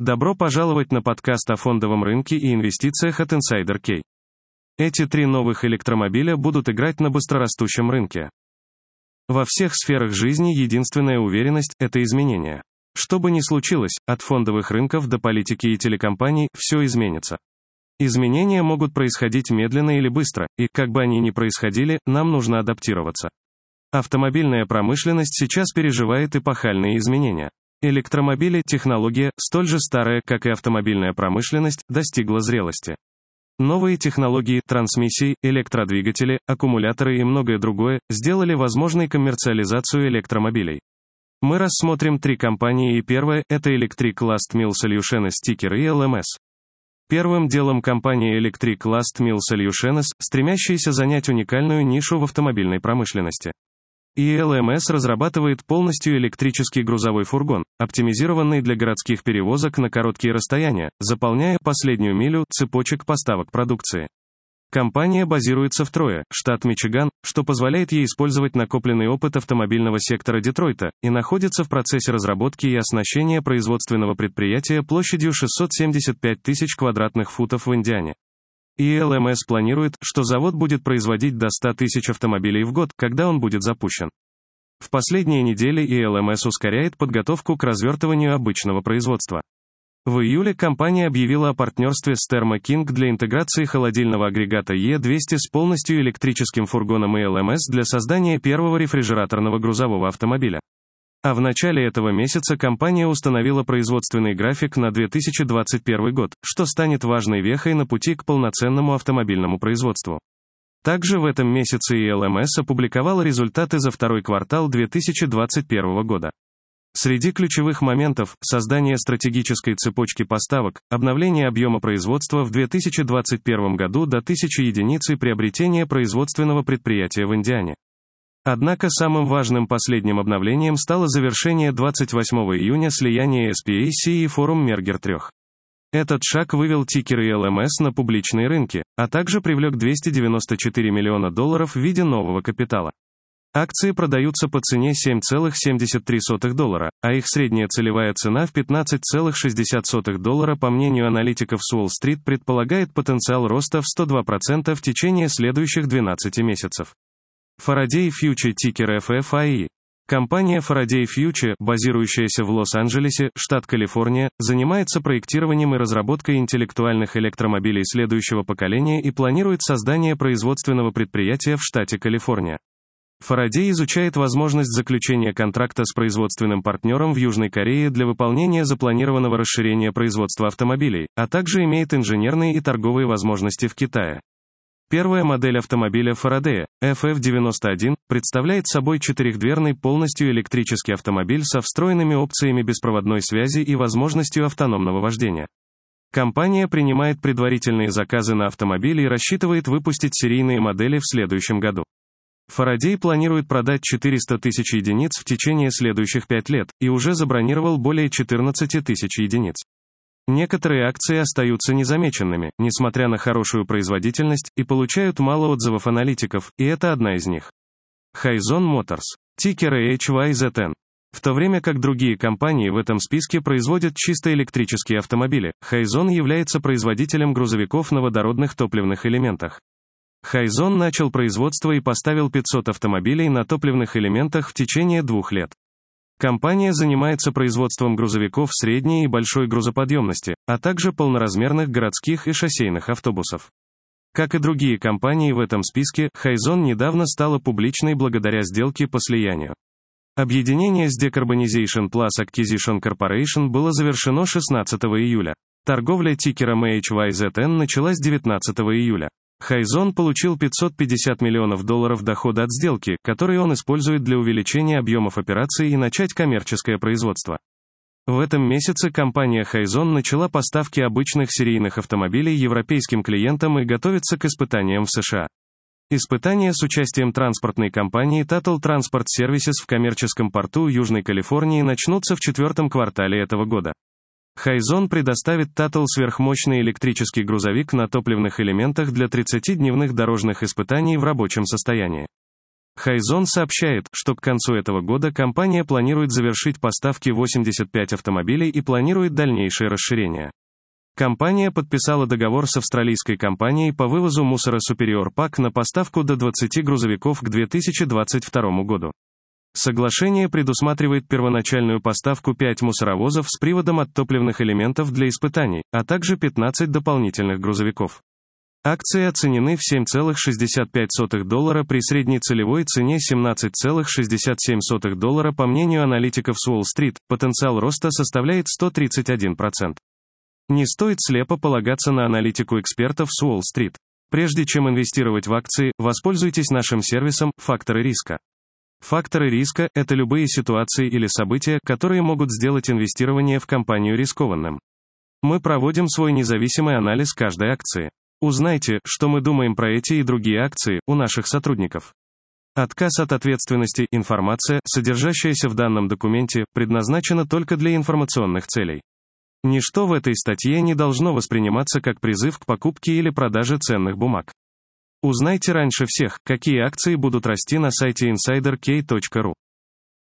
Добро пожаловать на подкаст о фондовом рынке и инвестициях от Insider Key. Эти три новых электромобиля будут играть на быстрорастущем рынке. Во всех сферах жизни единственная уверенность – это изменения. Что бы ни случилось, от фондовых рынков до политики и телекомпаний, все изменится. Изменения могут происходить медленно или быстро, и, как бы они ни происходили, нам нужно адаптироваться. Автомобильная промышленность сейчас переживает эпохальные изменения. Электромобили, технология, столь же старая, как и автомобильная промышленность, достигла зрелости. Новые технологии, трансмиссии, электродвигатели, аккумуляторы и многое другое сделали возможной коммерциализацию электромобилей. Мы рассмотрим три компании и первая – это Electric Last Mil Solutions Sticker и LMS. Первым делом компания Electric Last Mil Solutions, стремящаяся занять уникальную нишу в автомобильной промышленности. ELMS разрабатывает полностью электрический грузовой фургон, оптимизированный для городских перевозок на короткие расстояния, заполняя последнюю милю цепочек поставок продукции. Компания базируется в Трое, штат Мичиган, что позволяет ей использовать накопленный опыт автомобильного сектора Детройта, и находится в процессе разработки и оснащения производственного предприятия площадью 675 тысяч квадратных футов в Индиане. И ЛМС планирует, что завод будет производить до 100 тысяч автомобилей в год, когда он будет запущен. В последние недели ИЛМС ускоряет подготовку к развертыванию обычного производства. В июле компания объявила о партнерстве с Thermo King для интеграции холодильного агрегата E200 с полностью электрическим фургоном ИЛМС для создания первого рефрижераторного грузового автомобиля. А в начале этого месяца компания установила производственный график на 2021 год, что станет важной вехой на пути к полноценному автомобильному производству. Также в этом месяце ИЛМС опубликовала результаты за второй квартал 2021 года. Среди ключевых моментов – создание стратегической цепочки поставок, обновление объема производства в 2021 году до 1000 единиц и приобретение производственного предприятия в Индиане. Однако самым важным последним обновлением стало завершение 28 июня слияния SPAC и форум Merger 3. Этот шаг вывел тикеры LMS на публичные рынки, а также привлек 294 миллиона долларов в виде нового капитала. Акции продаются по цене 7,73 доллара, а их средняя целевая цена в 15,60 доллара по мнению аналитиков с Уолл-стрит предполагает потенциал роста в 102% в течение следующих 12 месяцев. Faraday Future тикер FFIE. Компания Faraday Future, базирующаяся в Лос-Анджелесе, штат Калифорния, занимается проектированием и разработкой интеллектуальных электромобилей следующего поколения и планирует создание производственного предприятия в штате Калифорния. Faraday изучает возможность заключения контракта с производственным партнером в Южной Корее для выполнения запланированного расширения производства автомобилей, а также имеет инженерные и торговые возможности в Китае. Первая модель автомобиля Faraday, FF91, представляет собой четырехдверный полностью электрический автомобиль со встроенными опциями беспроводной связи и возможностью автономного вождения. Компания принимает предварительные заказы на автомобили и рассчитывает выпустить серийные модели в следующем году. Faraday планирует продать 400 тысяч единиц в течение следующих 5 лет, и уже забронировал более 14 тысяч единиц. Некоторые акции остаются незамеченными, несмотря на хорошую производительность, и получают мало отзывов аналитиков, и это одна из них. Хайзон Motors. Тикеры HYZN. В то время как другие компании в этом списке производят чисто электрические автомобили, Хайзон является производителем грузовиков на водородных топливных элементах. Хайзон начал производство и поставил 500 автомобилей на топливных элементах в течение двух лет. Компания занимается производством грузовиков средней и большой грузоподъемности, а также полноразмерных городских и шоссейных автобусов. Как и другие компании в этом списке, Хайзон недавно стала публичной благодаря сделке по слиянию. Объединение с Decarbonization Plus Acquisition Corporation было завершено 16 июля. Торговля тикером HYZN началась 19 июля. Хайзон получил 550 миллионов долларов дохода от сделки, которые он использует для увеличения объемов операций и начать коммерческое производство. В этом месяце компания Хайзон начала поставки обычных серийных автомобилей европейским клиентам и готовится к испытаниям в США. Испытания с участием транспортной компании Tattle Transport Services в коммерческом порту Южной Калифорнии начнутся в четвертом квартале этого года. Хайзон предоставит Татл сверхмощный электрический грузовик на топливных элементах для 30-дневных дорожных испытаний в рабочем состоянии. Хайзон сообщает, что к концу этого года компания планирует завершить поставки 85 автомобилей и планирует дальнейшее расширение. Компания подписала договор с австралийской компанией по вывозу мусора Superior Pack на поставку до 20 грузовиков к 2022 году. Соглашение предусматривает первоначальную поставку 5 мусоровозов с приводом от топливных элементов для испытаний, а также 15 дополнительных грузовиков. Акции оценены в 7,65 доллара при средней целевой цене 17,67 доллара по мнению аналитиков с Уолл-стрит, потенциал роста составляет 131%. Не стоит слепо полагаться на аналитику экспертов с Уолл-стрит. Прежде чем инвестировать в акции, воспользуйтесь нашим сервисом «Факторы риска». Факторы риска – это любые ситуации или события, которые могут сделать инвестирование в компанию рискованным. Мы проводим свой независимый анализ каждой акции. Узнайте, что мы думаем про эти и другие акции у наших сотрудников. Отказ от ответственности, информация, содержащаяся в данном документе, предназначена только для информационных целей. Ничто в этой статье не должно восприниматься как призыв к покупке или продаже ценных бумаг. Узнайте раньше всех, какие акции будут расти на сайте insiderk.ru.